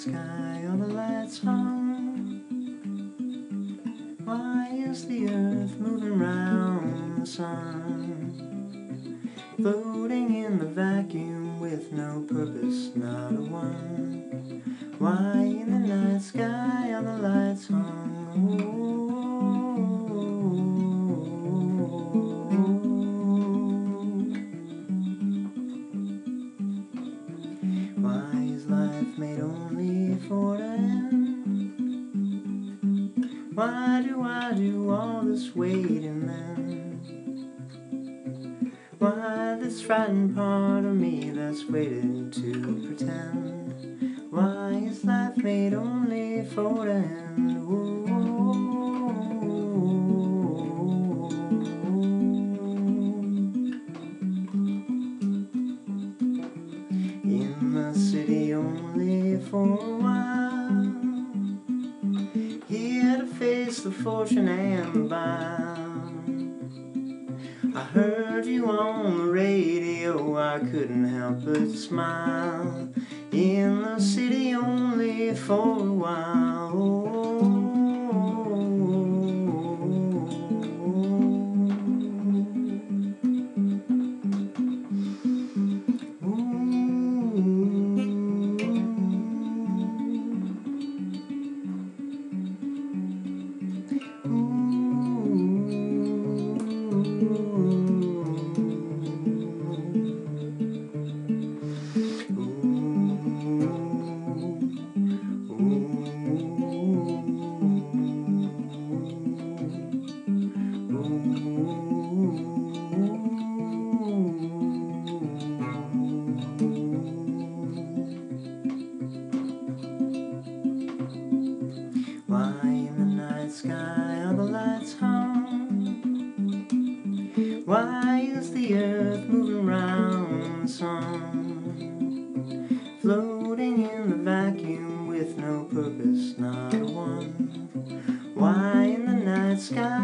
sky all the lights on Why is the earth moving round the sun? Floating in the vacuum with no purpose, not a one. Why Why is life made only for the end? Why do I do all this waiting then? Why this frightened part of me that's waiting to pretend? Why is life made only for the end? City only for a while. Here to face the fortune and the bound I heard you on the radio, I couldn't help but smile. In the city only for a while Why is the earth moving round sun? Floating in the vacuum with no purpose, not one. Why in the night sky?